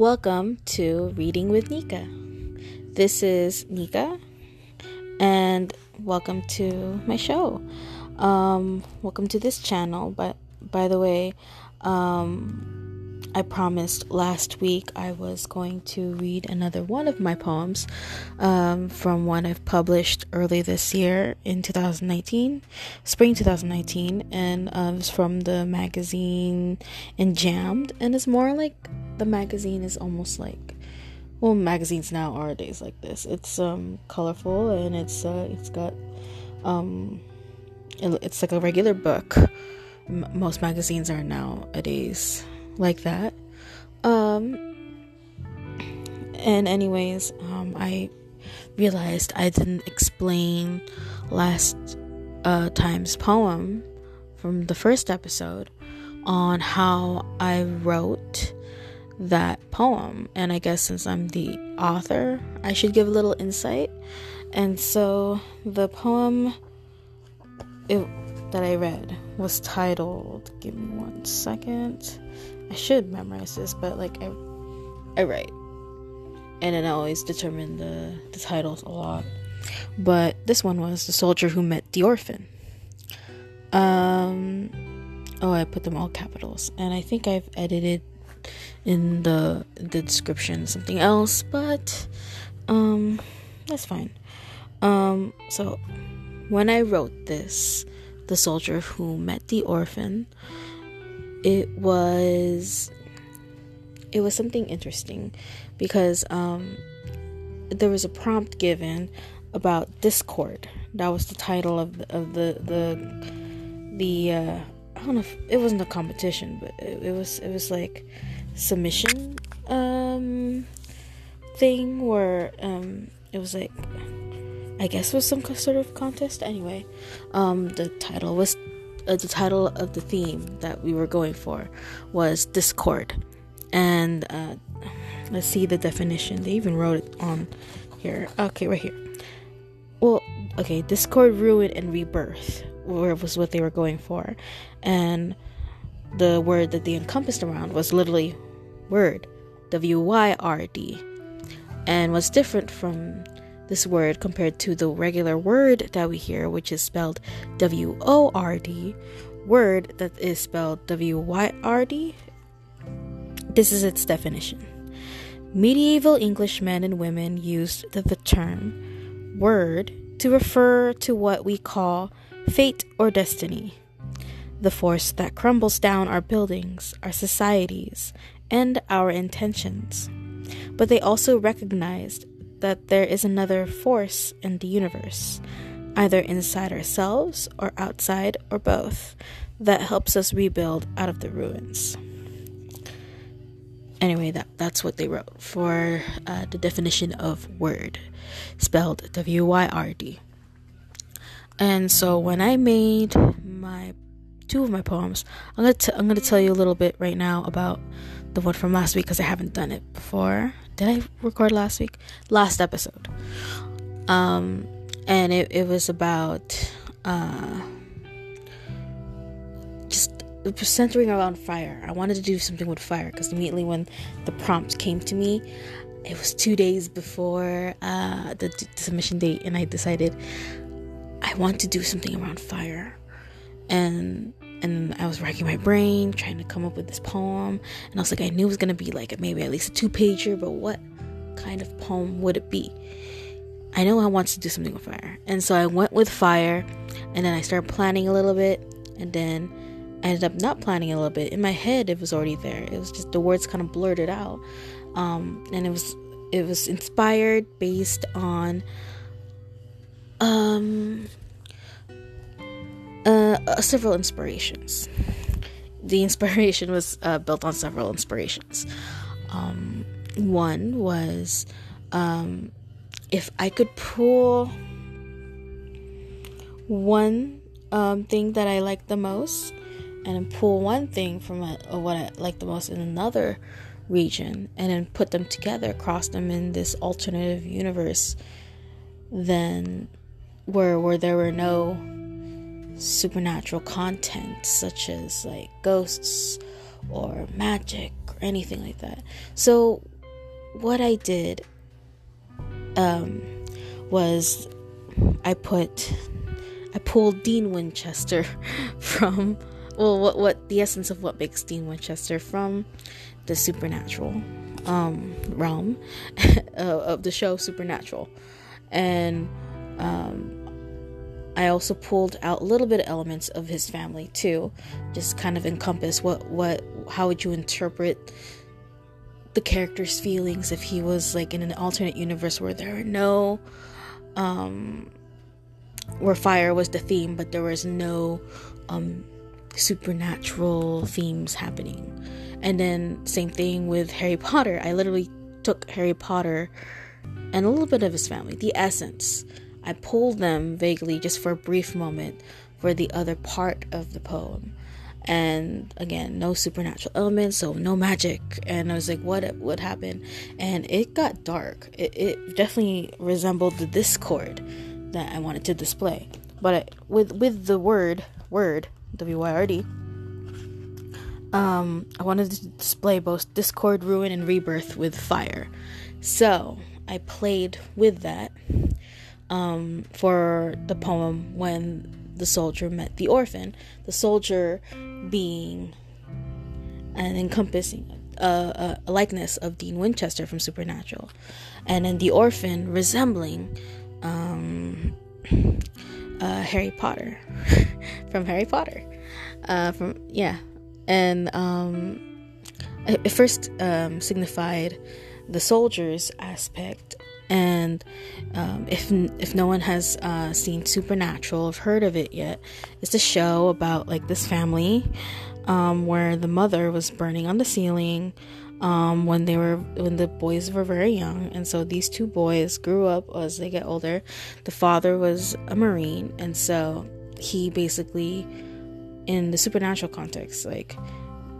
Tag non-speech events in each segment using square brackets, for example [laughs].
Welcome to Reading with Nikka. This is Nikka, and welcome to my show. Um, welcome to this channel. But by the way, um, I promised last week I was going to read another one of my poems um, from one I've published early this year in 2019, spring 2019, and uh, it's from the magazine Enjammed, and it's more like the magazine is almost like well magazines now are days like this it's um colorful and it's uh it's got um it's like a regular book M- most magazines are nowadays like that. Um, and, anyways, um, I realized I didn't explain last uh, time's poem from the first episode on how I wrote that poem. And I guess since I'm the author, I should give a little insight. And so the poem it, that I read was titled, give me one second. I should memorize this, but like I, I write, and then I always determine the the titles a lot. But this one was the soldier who met the orphan. Um, oh, I put them all capitals, and I think I've edited in the the description something else, but um, that's fine. Um, so when I wrote this, the soldier who met the orphan it was it was something interesting because um, there was a prompt given about discord. That was the title of the of the the the uh, I don't know if it wasn't a competition, but it, it was it was like submission um, thing where um, it was like I guess it was some sort of contest. Anyway, um, the title was uh, the title of the theme that we were going for was discord. And uh, let's see the definition. They even wrote it on here. Okay right here. Well okay discord ruin and rebirth was what they were going for. And the word that they encompassed around was literally word w-y-r-d and what's different from this word compared to the regular word that we hear, which is spelled W O R D, word that is spelled W Y R D. This is its definition. Medieval English men and women used the, the term word to refer to what we call fate or destiny, the force that crumbles down our buildings, our societies, and our intentions. But they also recognized that there is another force in the universe, either inside ourselves or outside or both, that helps us rebuild out of the ruins. Anyway, that, that's what they wrote for uh, the definition of word, spelled W Y R D. And so when I made my two of my poems, I'm gonna t- I'm gonna tell you a little bit right now about the one from last week because I haven't done it before. Did I record last week? Last episode. Um, and it, it was about uh, just centering around fire. I wanted to do something with fire because immediately when the prompt came to me, it was two days before uh, the, the submission date, and I decided I want to do something around fire. And and I was racking my brain trying to come up with this poem. And I was like, I knew it was gonna be like maybe at least a two pager, but what kind of poem would it be? I know I wanted to do something with fire. And so I went with fire, and then I started planning a little bit, and then I ended up not planning a little bit. In my head, it was already there. It was just the words kind of blurted out. Um, and it was it was inspired based on um uh, uh, several inspirations. The inspiration was uh, built on several inspirations. Um, one was um, if I could pull one um, thing that I like the most and then pull one thing from a, what I like the most in another region and then put them together, cross them in this alternative universe, then where where there were no supernatural content such as like ghosts or magic or anything like that. So what I did um, was I put I pulled Dean Winchester [laughs] from well what what the essence of what makes Dean Winchester from the supernatural um, realm [laughs] of the show Supernatural, and um, I also pulled out a little bit of elements of his family too, just kind of encompass what what how would you interpret the character's feelings if he was like in an alternate universe where there are no um where fire was the theme but there was no um supernatural themes happening. And then same thing with harry potter. I literally took harry potter and a little bit of his family the essence i pulled them vaguely just for a brief moment for the other part of the poem. And again no supernatural elements so no magic. And i was like what what happened? And it got dark. It, it definitely resembled the discord that i wanted to display. But I, with with the word word w-y-r-d um i wanted to display both discord ruin and rebirth with fire. So i played with that um for the poem when the soldier met the orphan. The soldier being an encompassing a, a, likeness of Dean Winchester from Supernatural, and then the orphan resembling um, uh, Harry Potter. [laughs] From Harry Potter. Uh, from yeah, and um, it, it first um, signified the soldier's aspect and um, if if no one has uh, seen Supernatural or heard of it yet, it's a show about like this family um, where the mother was burning on the ceiling um, when they were when the boys were very young, and so these two boys grew up as they get older. The father was a marine, and so he basically, in the supernatural context, like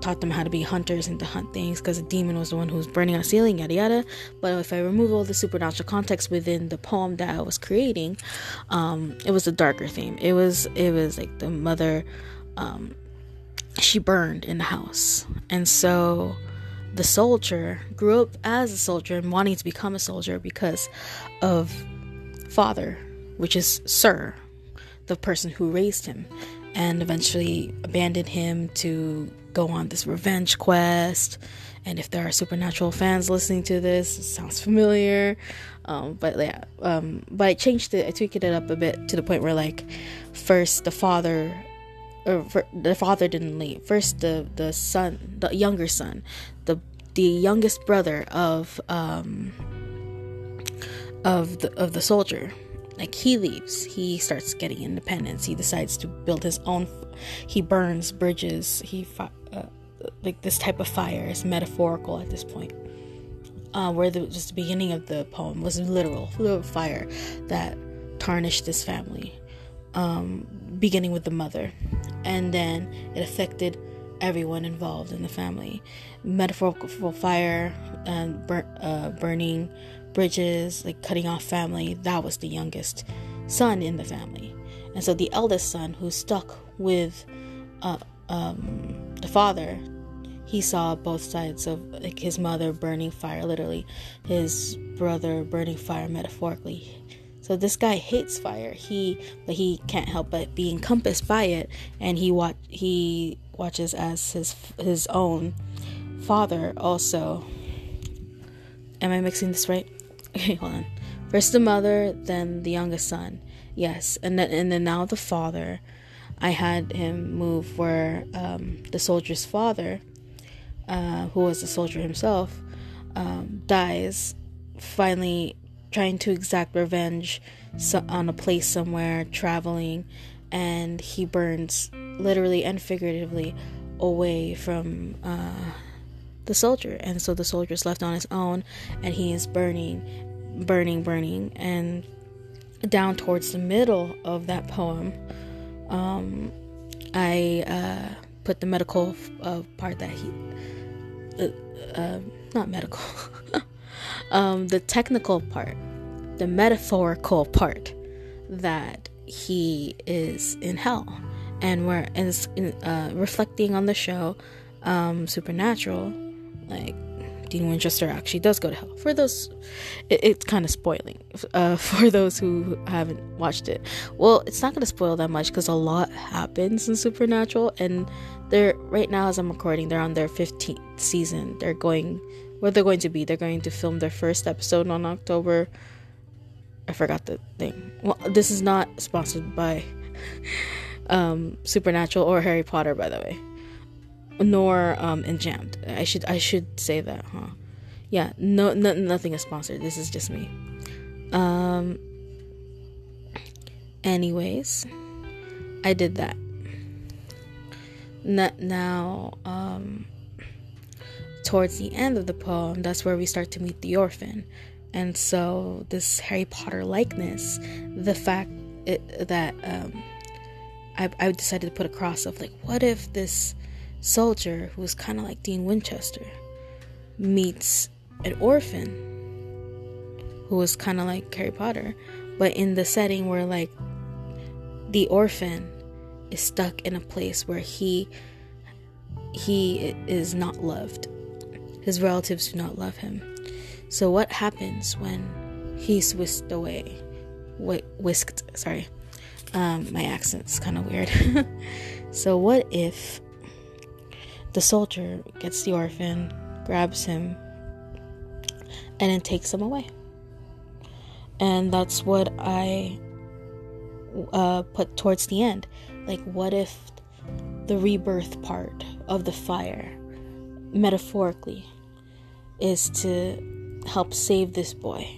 taught them how to be hunters and to hunt things because the demon was the one who was burning a ceiling, yada yada. But if I remove all the supernatural context within the poem that I was creating, um, it was a darker theme. It was it was like the mother, um, she burned in the house, and so the soldier grew up as a soldier and wanting to become a soldier because of father, which is Sir, the person who raised him, and eventually abandoned him to go on this revenge quest. And if there are supernatural fans listening to this, it sounds familiar. Um, but yeah, um, but I changed it, I tweaked it up a bit to the point where like first the father or the father didn't leave. First the the son, the younger son, the the youngest brother of um of the of the soldier like he leaves he starts getting independence he decides to build his own he burns bridges he uh, like this type of fire is metaphorical at this point uh, where the, just the beginning of the poem was literal, literal fire that tarnished this family um, beginning with the mother and then it affected everyone involved in the family metaphorical fire and bur- uh, burning bridges, like cutting off family. That was the youngest son in the family. And so the eldest son, who stuck with uh, um, the father, he saw both sides of like his mother burning fire, literally, his brother burning fire, metaphorically. So this guy hates fire. He, but he can't help but be encompassed by it, and he watch he watches as his his own father also. Am I mixing this right? [laughs] Okay, hold on. First the mother, then the youngest son. Yes, and then and then now the father. I had him move where um, the soldier's father, uh, who was a soldier himself, um, dies. Finally, trying to exact revenge so- on a place somewhere, traveling, and he burns literally and figuratively away from uh, the soldier. And so the soldier is left on his own and he is burning, burning, burning. And down towards the middle of that poem, um, I uh, put the medical uh, part that he, uh, uh not medical, [laughs] um, the technical part, the metaphorical part that he is in hell. And we're in, uh, reflecting on the show um, Supernatural, like Dean Winchester actually does go to hell. For those, it, it's kind of spoiling uh, [laughs] for those who haven't watched it. Well, it's not going to spoil that much because a lot happens in Supernatural, and they're right now as I'm recording, they're on their 15th season. They're going where they're going to be. They're going to film their first episode on October. I forgot the thing. Well, this is not sponsored by [laughs] um, Supernatural or Harry Potter, by the way nor um enjammed. I should I should say that, huh? Yeah, no, no nothing is sponsored. This is just me. Um anyways, I did that. now um towards the end of the poem, that's where we start to meet the orphan. And so this Harry Potter likeness, the fact it, that um I, I decided to put a cross of like, what if this soldier who's kind of like Dean Winchester meets an orphan who was kind of like Harry Potter, but in the setting where like the orphan is stuck in a place where he he is not loved. His relatives do not love him. So what happens when he's whisked away? Wh- whisked, sorry. Um, my accent's kind of weird. [laughs] so what if the soldier gets the orphan, grabs him, and then takes him away. And that's what I uh, put towards the end. Like, what if the rebirth part of the fire, metaphorically, is to help save this boy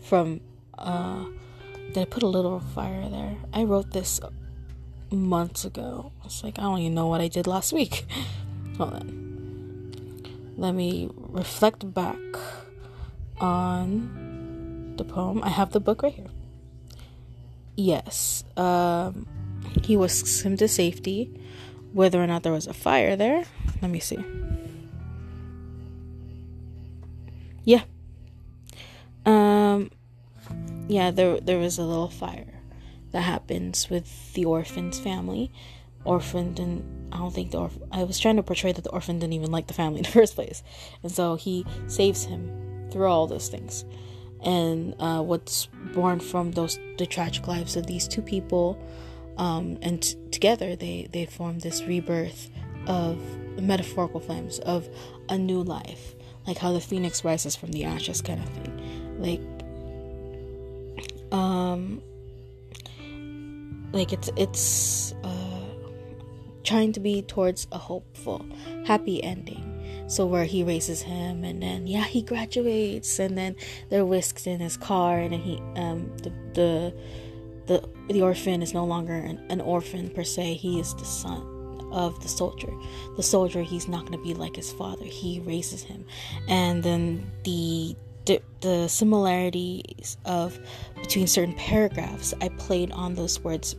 from. Uh, did I put a little fire there? I wrote this months ago. It's like I don't even know what I did last week. [laughs] Hold on. Let me reflect back on the poem. I have the book right here. Yes. Um, he whisks him to safety. Whether or not there was a fire there, let me see. Yeah. Um, yeah, there there was a little fire that happens with the orphan's family. Orphan and I don't think the orphan, I was trying to portray that the orphan didn't even like the family in the [laughs] first place. And so he saves him through all those things. And uh, what's born from those the tragic lives of these two people, um, and t- together they they form this rebirth of metaphorical flames of a new life, like how the phoenix rises from the ashes, kind of thing. Like, um, like it's it's. Uh, trying to be towards a hopeful, happy ending. So where he races him, and then yeah, he graduates, and then they're whisked in his car, and then he um the the the the orphan is no longer an, an orphan per se. He is the son of the soldier. The soldier, he's not going to be like his father. He raises him, and then the the, the similarities of between certain paragraphs i played on those words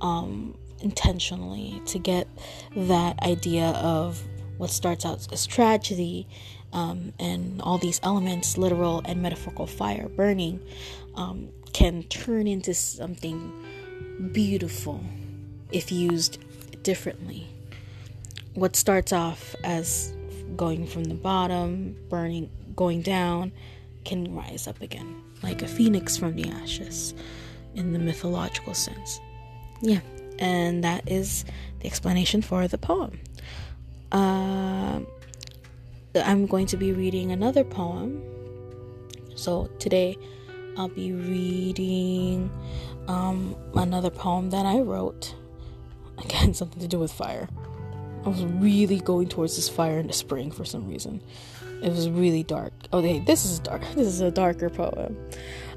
um, intentionally to get that idea of what starts out as tragedy um, and all these elements, literal and metaphorical fire burning, um, can turn into something beautiful if used differently. What starts off as going from the bottom, burning, going down, can rise up again, like a phoenix from the ashes in the mythological sense. Yeah, and that is the explanation for the poem. Uh, I'm going to be reading another poem. So today I'll be reading um, another poem that I wrote. [laughs] Again, something to do with fire. I was really going towards this fire in the spring for some reason. It was really dark. Oh, hey, this is dark. [laughs] This is a darker poem.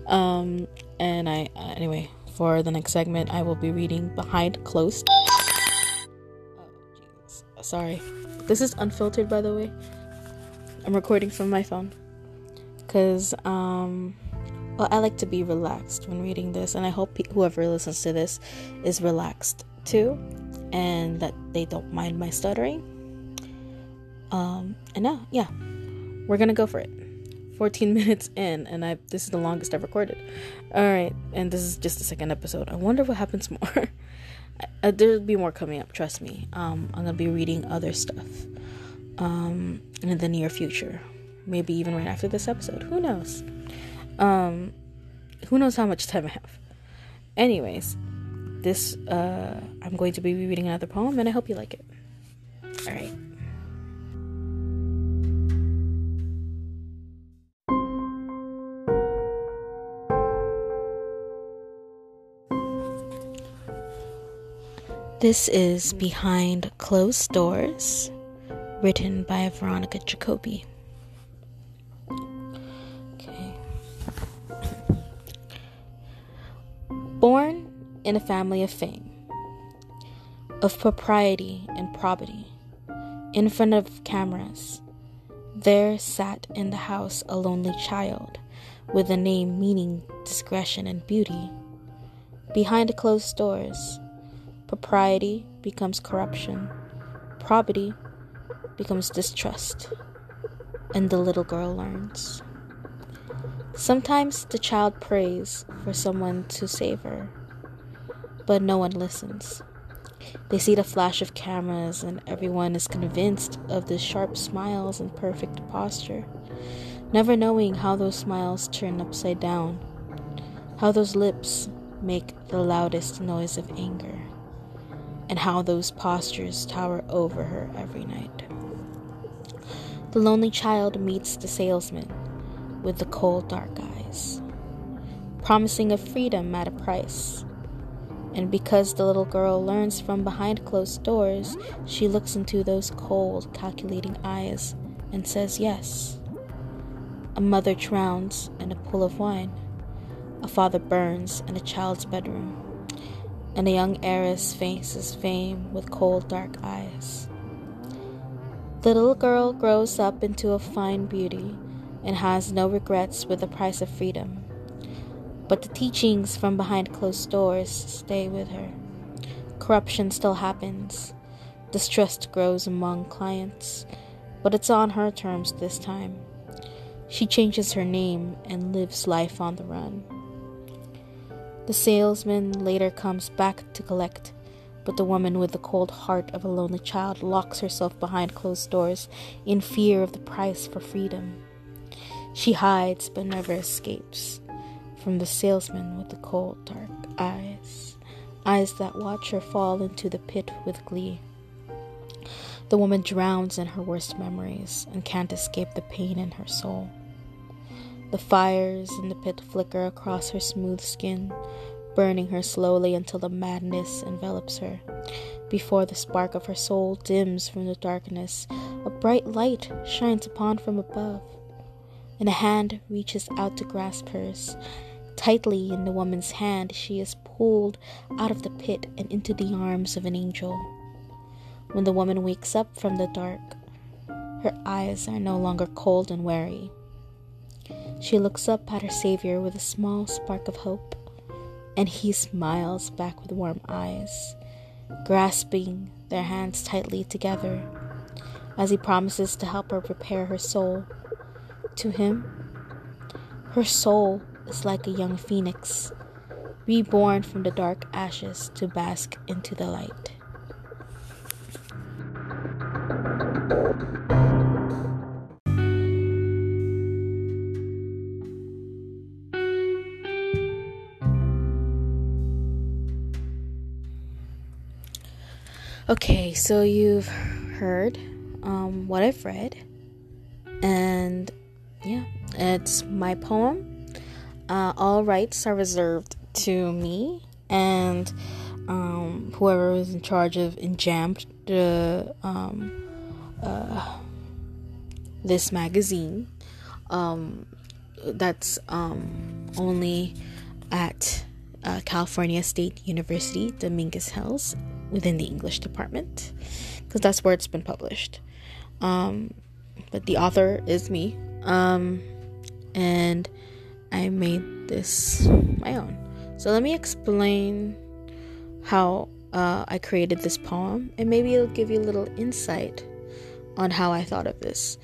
Um, and I, uh, anyway, for the next segment, I will be reading Behind Closed. Oh, Jesus. Sorry. This is unfiltered, by the way. I'm recording from my phone. Because, um, well, I like to be relaxed when reading this, and I hope whoever listens to this is relaxed too, and that they don't mind my stuttering. Um, and now, yeah, we're gonna go for it. 14 [laughs] minutes in, and I this is the longest I've recorded. All right, and this is just the second episode. I wonder what happens [laughs] more. uh, there'll be more coming up. Trust me. Um, I'm gonna be reading other stuff um, in the near future. maybe even right after this episode. Who knows? Um, who knows how much time I have? Anyways, this uh, I'm going to be reading another poem, and I hope you like it. All right. This is Behind Closed Doors, written by Veronica Jacobe. Okay. Born in a family of fame, of propriety and probity, in front of cameras, there sat in the house a lonely child with a name meaning discretion and beauty. Behind closed doors, Propriety becomes corruption. Probity becomes distrust. And the little girl learns. Sometimes the child prays for someone to save her, but no one listens. They see the flash of cameras, and everyone is convinced of the sharp smiles and perfect posture, never knowing how those smiles turn upside down, how those lips make the loudest noise of anger and how those postures tower over her every night. The lonely child meets the salesman with the cold, dark eyes, promising a freedom at a price. And because the little girl learns from behind closed doors, she looks into those cold, calculating eyes and says yes. A mother drowns in a pool of wine. A father burns in a child's bedroom and a young heiress faces fame with cold dark eyes. The little girl grows up into a fine beauty and has no regrets with the price of freedom. But the teachings from behind closed doors stay with her. Corruption still happens. Distrust grows among clients, but it's on her terms this time. She changes her name and lives life on the run. The salesman later comes back to collect, but the woman with the cold heart of a lonely child locks herself behind closed doors in fear of the price for freedom. She hides but never escapes from the salesman with the cold, dark eyes, eyes that watch her fall into the pit with glee. The woman drowns in her worst memories and can't escape the pain in her soul. The fires in the pit flicker across her smooth skin, burning her slowly until the madness envelops her. Before the spark of her soul dims from the darkness, a bright light shines upon from above, and a hand reaches out to grasp hers. Tightly in the woman's hand, she is pulled out of the pit and into the arms of an angel. When the woman wakes up from the dark, her eyes are no longer cold and weary. She looks up at her Savior with a small spark of hope, and he smiles back with warm eyes, grasping their hands tightly together as he promises to help her prepare her soul. To him, her soul is like a young phoenix, reborn from the dark ashes to bask into the light. Okay, so you've heard um, what I've read, and yeah, it's my poem. Uh, all rights are reserved to me and um, whoever is in charge of Enjammed the um, uh, this magazine. Um, that's um, only at uh, California State University, Dominguez Hills, within the English department because that's where it's been published. Um, but the author is me, um, and I made this my own. So let me explain how uh, I created this poem, and maybe it'll give you a little insight on how I thought of this.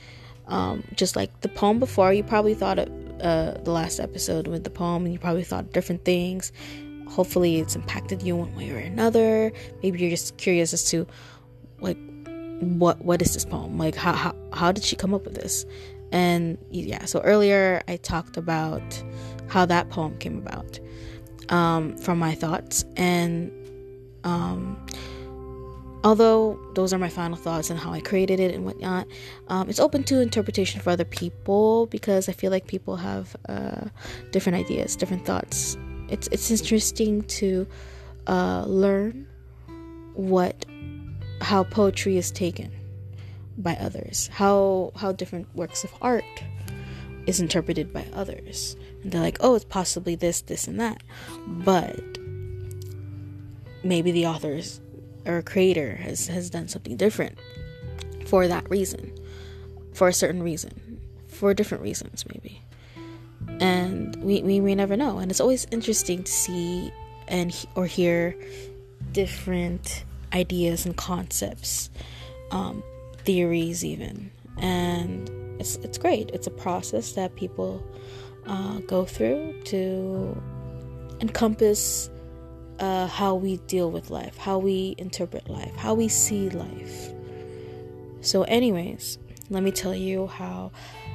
Um, just like the poem before, you probably thought of uh, the last episode with the poem, and you probably thought different things hopefully it's impacted you one way or another maybe you're just curious as to like what what is this poem like how how, how did she come up with this And yeah, so earlier I talked about how that poem came about um, from my thoughts. And um, although those are my final thoughts and how I created it and whatnot, um, it's open to interpretation for other people because I feel like people have uh, different ideas, different thoughts. It's it's interesting to uh, learn what how poetry is taken by others, how how different works of art is interpreted by others. And they're like, oh, it's possibly this, this, and that. But maybe the author's or creator has, has done something different for that reason, for a certain reason, for different reasons, maybe. And we, we never know. And it's always interesting to see and or hear different ideas and concepts, um, theories, even. And it's, it's great. It's a process that people uh, go through to encompass uh, how we deal with life, how we interpret life, how we see life. So, anyways, let me tell you how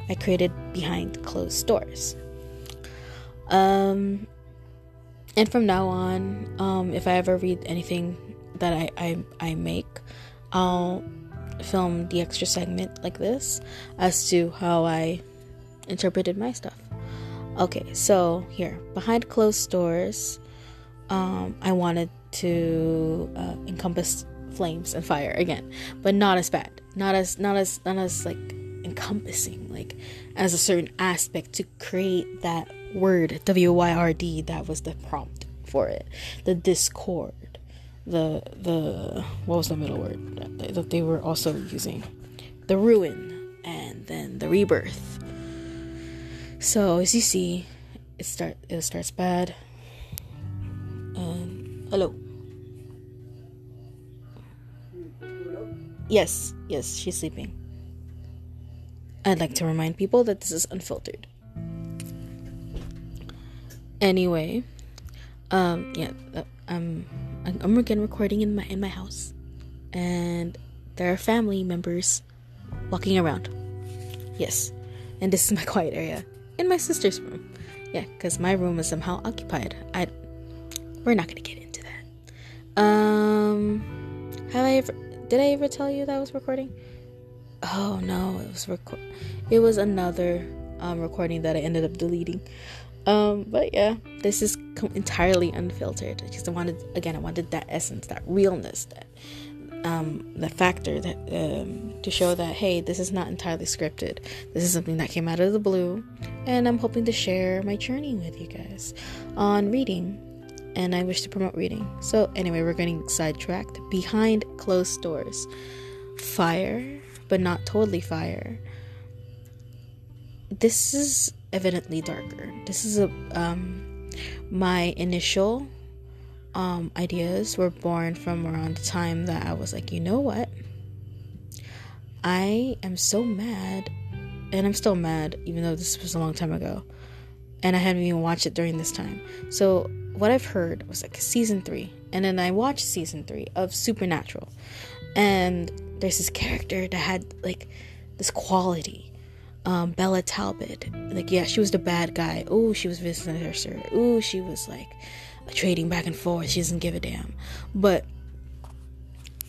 I created Behind Closed Doors. Um, and from now on, um, if I ever read anything that I, I, I make, I'll film the extra segment like this as to how I interpreted my stuff. Okay, so here, behind closed doors, um, I wanted to uh, encompass flames and fire again, but not as bad, not as not as not as like encompassing, like as a certain aspect to create that word W Y R D that was the prompt for it, the discord, the the what was the middle word that, that they were also using, the ruin, and then the rebirth. So as you see, it start it starts bad um, hello. Yes, yes, she's sleeping. I'd like to remind people that this is unfiltered. Anyway, um, yeah, I'm I'm again recording in my in my house, and there are family members walking around. Yes, and this is my [laughs] quiet area in my sister's room. Yeah, because my room is somehow occupied. I we're not gonna get into that. Um, have I ever? Did I ever tell you that I was recording? Oh no, it was. It was another um, recording that I ended up deleting. Um, but yeah, this is com- entirely unfiltered I wanted, again, I wanted that essence, that realness, that um, the factor that um, to show that hey, this is not entirely scripted. This is something that came out of the blue, and I'm hoping to share my journey with you guys on reading and I wish to promote reading. So, anyway, we're getting sidetracked. Behind closed doors, fire, but not totally fire. This is evidently darker. This is a um, my initial um, ideas were born from around the time that I was like, you know what? I am so mad, and I'm still mad, even though this was a long time ago, and I hadn't even watched it during this time. So what I've heard was like season three, and then I watched season three of Supernatural, and there's this character that had like this quality. Um, Bella Talbot, like yeah, she was the bad guy. Oh, she was visiting her sir. Oh, she was like trading back and forth. She doesn't give a damn, but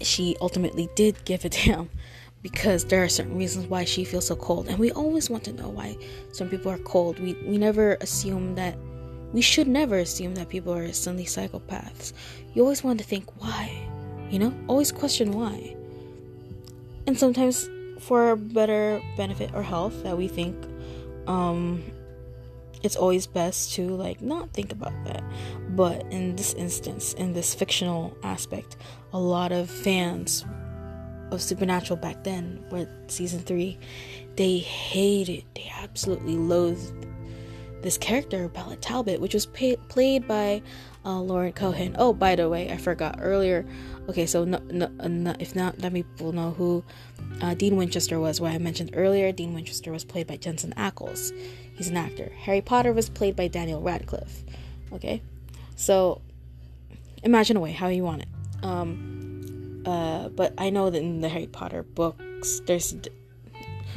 she ultimately did give a [laughs] damn because there are certain reasons why she feels so cold, and we always want to know why some people are cold. We we never assume that we should never assume that people are suddenly psychopaths. You always want to think why, you know? Always question why. And sometimes for better benefit or health that we think um it's always best to like not think about that. But in this instance, in this fictional aspect, a lot of fans of Supernatural back then, where season three, they hated, they absolutely loathed this character, Bella Talbot, which was pay- played by uh, Lauren Cohan. Oh, by the way, I forgot earlier. Okay, so no, no, no, if not, let me people know who uh, Dean Winchester was. What I mentioned earlier, Dean Winchester was played by Jensen Ackles. He's an actor. Harry Potter was played by Daniel Radcliffe. Okay, so imagine away how you want it. Um, uh, but I know that in the Harry Potter books, there's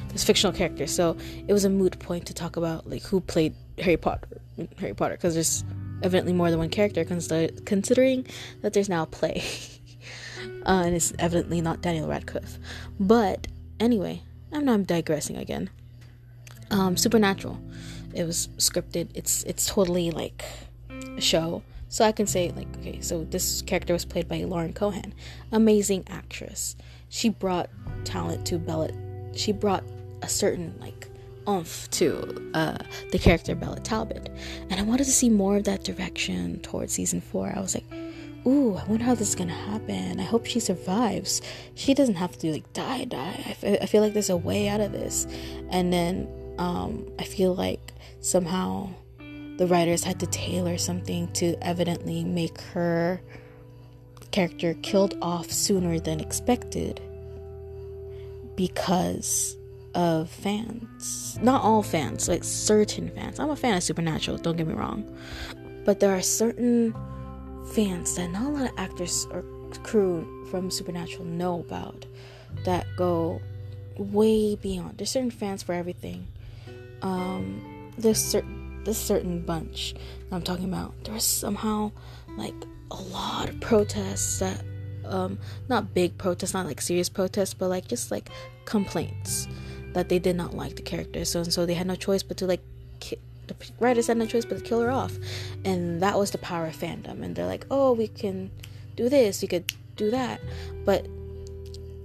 this fictional character. So it was a moot point to talk about like who played Harry Potter, Harry Potter, because there's evidently more than one character, considering that there's now a play, [laughs] uh, and it's evidently not Daniel Radcliffe. But anyway, I'm not digressing again. Um, Supernatural, it was scripted. It's it's totally like a show. So I can say like, okay, so this character was played by Lauren Cohan, amazing actress. She brought talent to Bella. She brought a certain like oomph to uh, the character Bella Talbot, and I wanted to see more of that direction towards season four. I was like, ooh, I wonder how this is gonna happen. I hope she survives. She doesn't have to like die, die. I, f- I feel like there's a way out of this, and then um, I feel like somehow the writers had to tailor something to evidently make her character killed off sooner than expected because of fans. Not all fans, like certain fans. I'm a fan of Supernatural, don't get me wrong. But there are certain fans that not a lot of actors or crew from Supernatural know about that go way beyond. There's certain fans for everything. Um, there's certain this certain bunch I'm talking about. There was somehow like a lot of protests that um not big protests, not like serious protests, but like just like complaints that they did not like the character. So and so they had no choice but to like the writers had no choice but to kill her off, and that was the power of fandom. And they're like, oh, we can do this, we could do that, but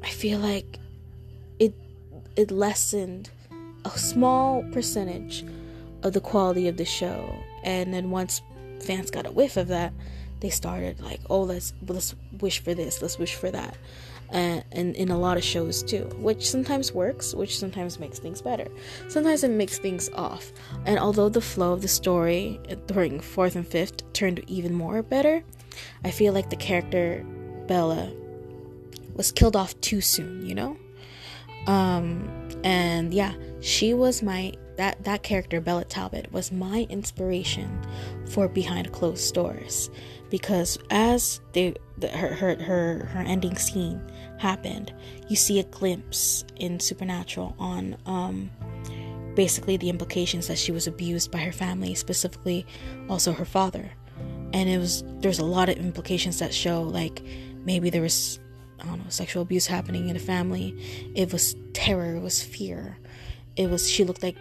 I feel like it it lessened a small percentage of the quality of the show. And then once fans got a whiff of that, they started like, oh, let's let's wish for this, let's wish for that and, and in a lot of shows too, which sometimes works, which sometimes makes things better. Sometimes it makes things off. And although the flow of the story during fourth and fifth turned even more better, I feel like the character Bella was killed off too soon, you know? Um, and yeah, she was my that that character Bella Talbot was my inspiration for Behind Closed Doors because as the, her her her her ending scene happened, you see a glimpse in Supernatural on um, basically the implications that she was abused by her family, specifically also her father. And it was there's a lot of implications that show like maybe there was I don't know sexual abuse happening in the family. It was terror. It was fear. It was she looked like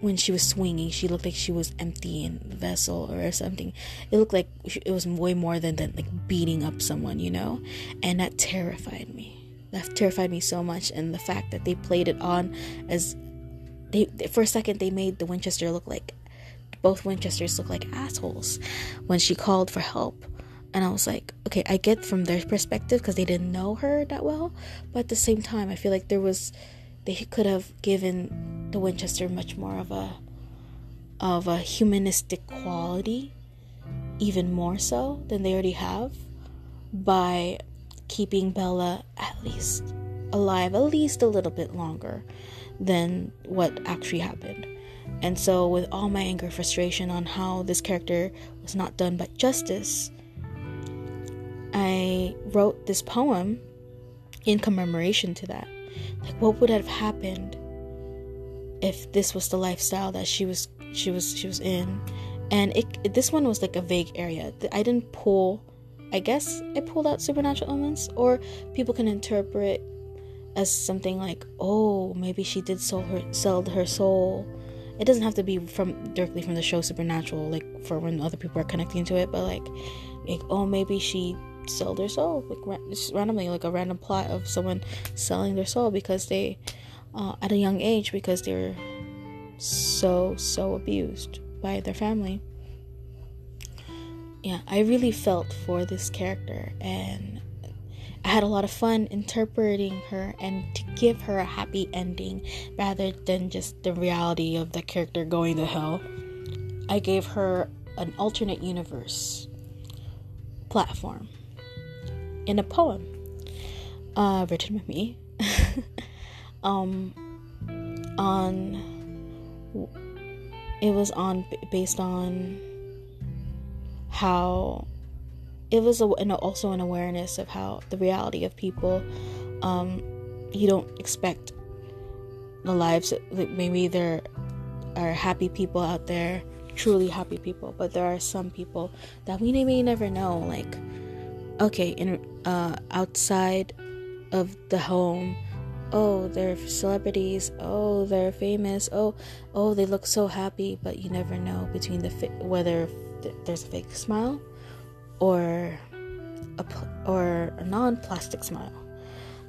when she was swinging, she looked like she was emptying the vessel or something. It looked like it was way more than, than like beating up someone, you know? And that terrified me that terrified me so much and the fact that they played it on as they for a second they made the winchester look like both winchesters look like assholes when she called for help and i was like okay i get from their perspective because they didn't know her that well but at the same time i feel like there was they could have given the winchester much more of a of a humanistic quality even more so than they already have by keeping Bella at least alive at least a little bit longer than what actually happened. And so, with all my anger, frustration on how this character was not done but justice, I wrote this poem in commemoration to that. Like, what would have happened if this was the lifestyle that she was she was she was in? And it this one was like a vague area. I didn't pull I guess I pulled out supernatural elements, or people can interpret as something like, oh, maybe she did sell her sell her soul. It doesn't have to be from directly from the show Supernatural, like for when other people are connecting to it, but like, like oh, maybe she sold their soul, like just randomly, like a random plot of someone selling their soul because they, uh, at a young age, because they were so so abused by their family yeah, I really felt for this character and I had a lot of fun interpreting her and to give her a happy ending rather than just the reality of the character going to hell. I gave her an alternate universe platform in a poem uh, written by me [laughs] um, on it was on based on how it was a, also an awareness of how the reality of people um, you don't expect the lives like maybe there are happy people out there truly happy people but there are some people that we may never know like okay in uh outside of the home. Oh they're celebrities. Oh they're famous. Oh oh they look so happy. But you never know between the fi- whether th- there's a fake smile or a pl- or a non-plastic smile.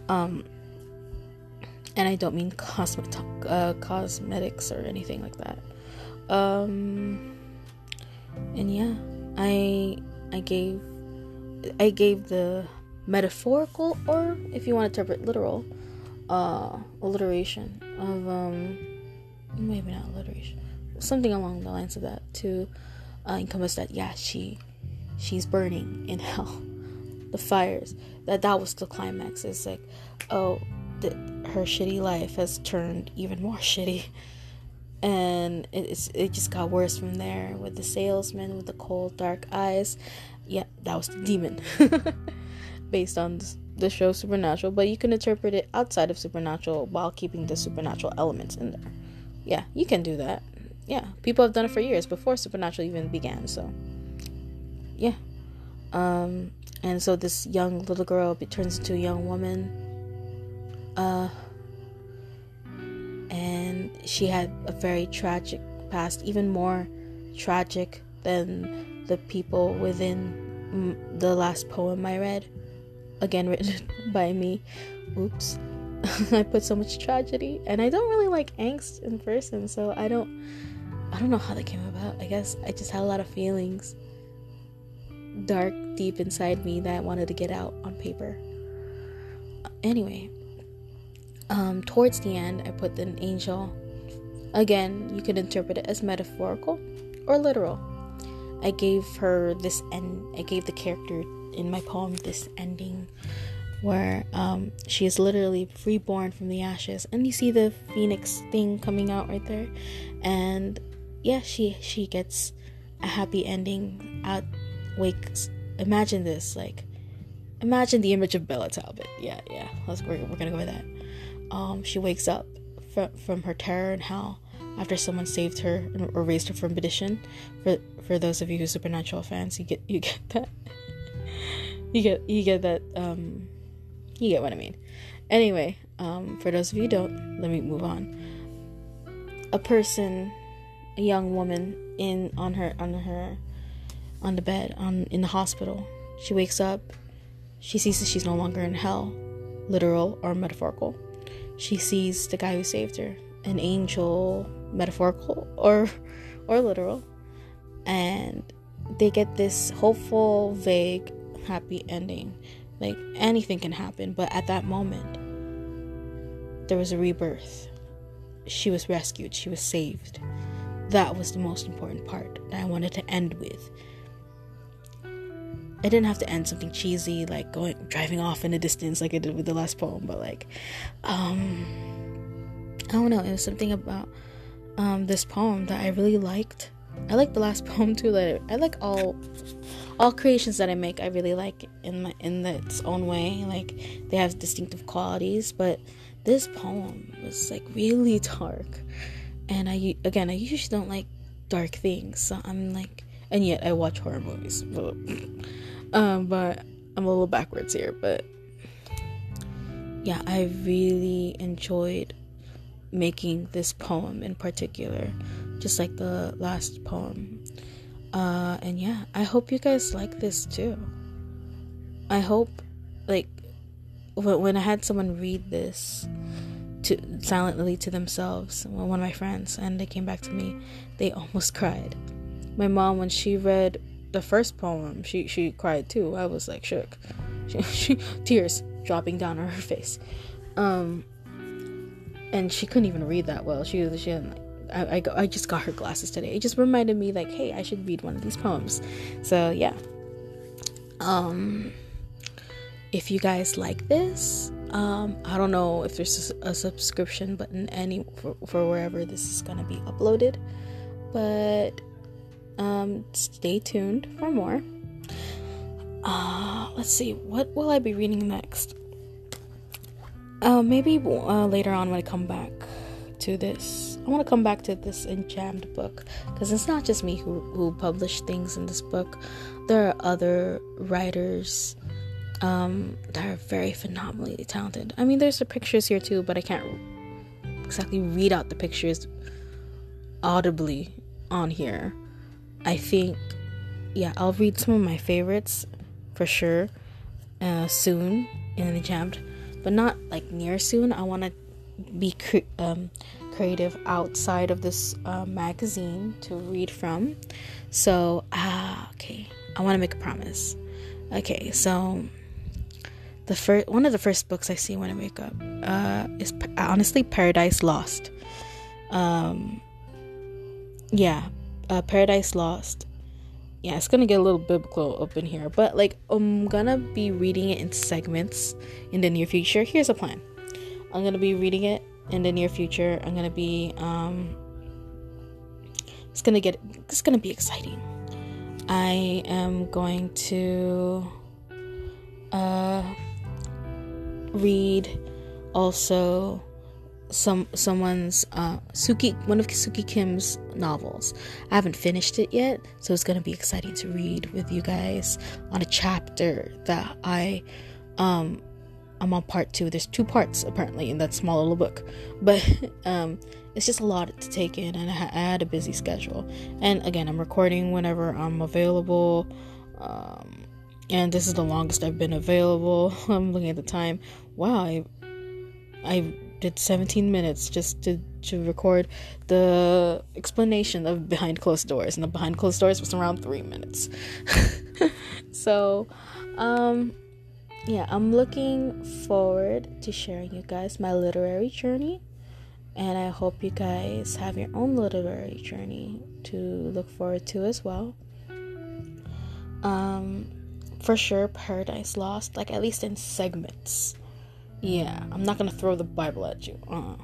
Um and I don't mean cosmet uh, cosmetics or anything like that. Um and yeah I I gave I gave the metaphorical or if you want to interpret literal uh, alliteration of um, maybe not alliteration, something along the lines of that to uh, encompass that. Yeah, she she's burning in [laughs] hell. The fires that that was the climax. It's like, oh, the, her shitty life has turned even more [laughs] shitty, and it's it just got worse from there with the salesman with the cold dark eyes. Yeah, that was the demon, [laughs] based on the show Supernatural, but you can interpret it outside of Supernatural while keeping the supernatural elements in there. Yeah, you can do that. Yeah, people have done it for years before Supernatural even began. So, yeah. Um, and so this young little girl turns into a young woman. Uh, and she had a very tragic past, even more tragic than the people within the last poem I read again written [laughs] by me. Oops. [laughs] I put so much tragedy and I don't really like angst in person, so I don't I don't know how that came about. I guess I just had a lot of feelings dark deep inside me that I wanted to get out on paper. Anyway, um towards the end I put an angel. Again, you could interpret it as metaphorical or literal. I gave her this end I gave the character in my poem this ending where um, she is literally reborn from the ashes. And you see the phoenix thing coming out right there? And yeah she she gets a happy ending out wakes imagine this like imagine the image of Bela Talbot. Yeah yeah let's we're, we're gonna go with that. Um she wakes up from from her terror and hell after someone saved her or raised her from perdition for for those of you who supernatural fans you get [laughs] you get that you get you get that um you get what I mean. Anyway, um for those of you don't, let me move on. A person, a young woman in on her on her on the bed on in the hospital. She wakes up. She sees that she's no longer in hell, literal or metaphorical. She sees the guy who saved her, an angel, metaphorical or or literal. And they get this hopeful, vague happy ending. Like anything can happen, but at that moment, there was a rebirth. She was rescued, she was saved. That was the most important part that I wanted to end with. I didn't have to end something cheesy like going driving off in the distance like I did with the last poem, but like um I don't know, it was something about um this poem that I really liked. I like the last [laughs] poem too. That I like all all creations that I make I really like in my in its own way. Like they have distinctive qualities, but this poem was like really dark. And I again I usually don't like dark things, so I'm like and yet I watch horror movies. [laughs] um, but I'm a little backwards here, but yeah, I really enjoyed making this poem in particular, just like the last poem. Uh, and yeah, I hope you guys like this too. I hope, like, when I had someone read this to silently to themselves, one of my friends, and they came back to me, they almost [laughs] cried. My mom, when she read the first poem, she she cried too. I was like shook, [laughs] she, she tears dropping down on her face, um, and she couldn't even read that well. She was she like I, I, I just got her glasses today. It just reminded me like, hey, I should read one of these poems. So yeah. Um, if you guys like this, um, I don't know if there's a, a subscription button any for, for wherever this is gonna be uploaded, but um, stay tuned for more. Uh, let's see, what will I be reading next? Uh, maybe uh, later on when I come back to this. I want to come back to this Enjammed book because it's not just me who who published things in this book. There are other writers um, that are very phenomenally talented. I mean, there's the pictures here too, but I can't exactly read out the pictures audibly on here. I think, yeah, I'll read some of my favorites for sure uh, soon Enjammed, but not like near soon. I want to be cre- um, creative outside of this uh, magazine to read from. So, ah, okay, I want to make a promise. Okay, so the first one of the first books I see when I wake up uh, is honestly Paradise Lost. Um, yeah, uh, Paradise Lost. Yeah, it's gonna get a little biblical up in here, but like I'm gonna be reading it in segments in the near future. Here's a plan. I'm gonna be reading it in the near future. I'm gonna be um, it's gonna get it's gonna be exciting. I am going to uh read also some someone's uh, Suki one of Suki Kim's novels. I haven't finished it yet, so it's gonna be exciting to read with you guys on a chapter that I um I'm on part two. There's two parts apparently in that small little book, but [laughs] um it's just a lot to take in, and I had a busy schedule. And again, I'm recording whenever I'm available. Um, and this is the longest I've been available. [laughs] I'm looking at the time. Wow, I I did 17 minutes just to to record the explanation of behind closed doors, and the behind closed doors was around three minutes. [laughs] so, um, yeah, I'm looking forward to sharing you guys my literary journey, and I hope you guys have your own literary journey to look forward to as well. Um, for sure Paradise Lost, like at least in segments. Yeah, I'm not gonna throw the Bible at you. Uh.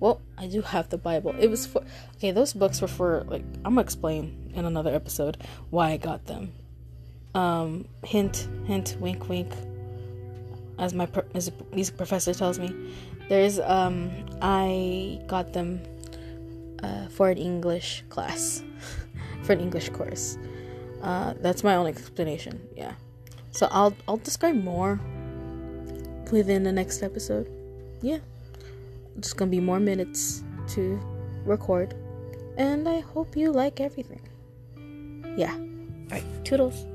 Well, I do have the Bible. It was for okay. Those books were for like I'm gonna explain in another episode why I got them. Um, hint, hint, wink, wink. As my as music professor tells me, there's um I got them uh, for an English class, [laughs] for an English course. Uh, that's my only explanation. Yeah. So I'll I'll describe more within the next episode. Yeah. Just gonna be more minutes to record. And I hope you like everything. Yeah. Alright, toodles.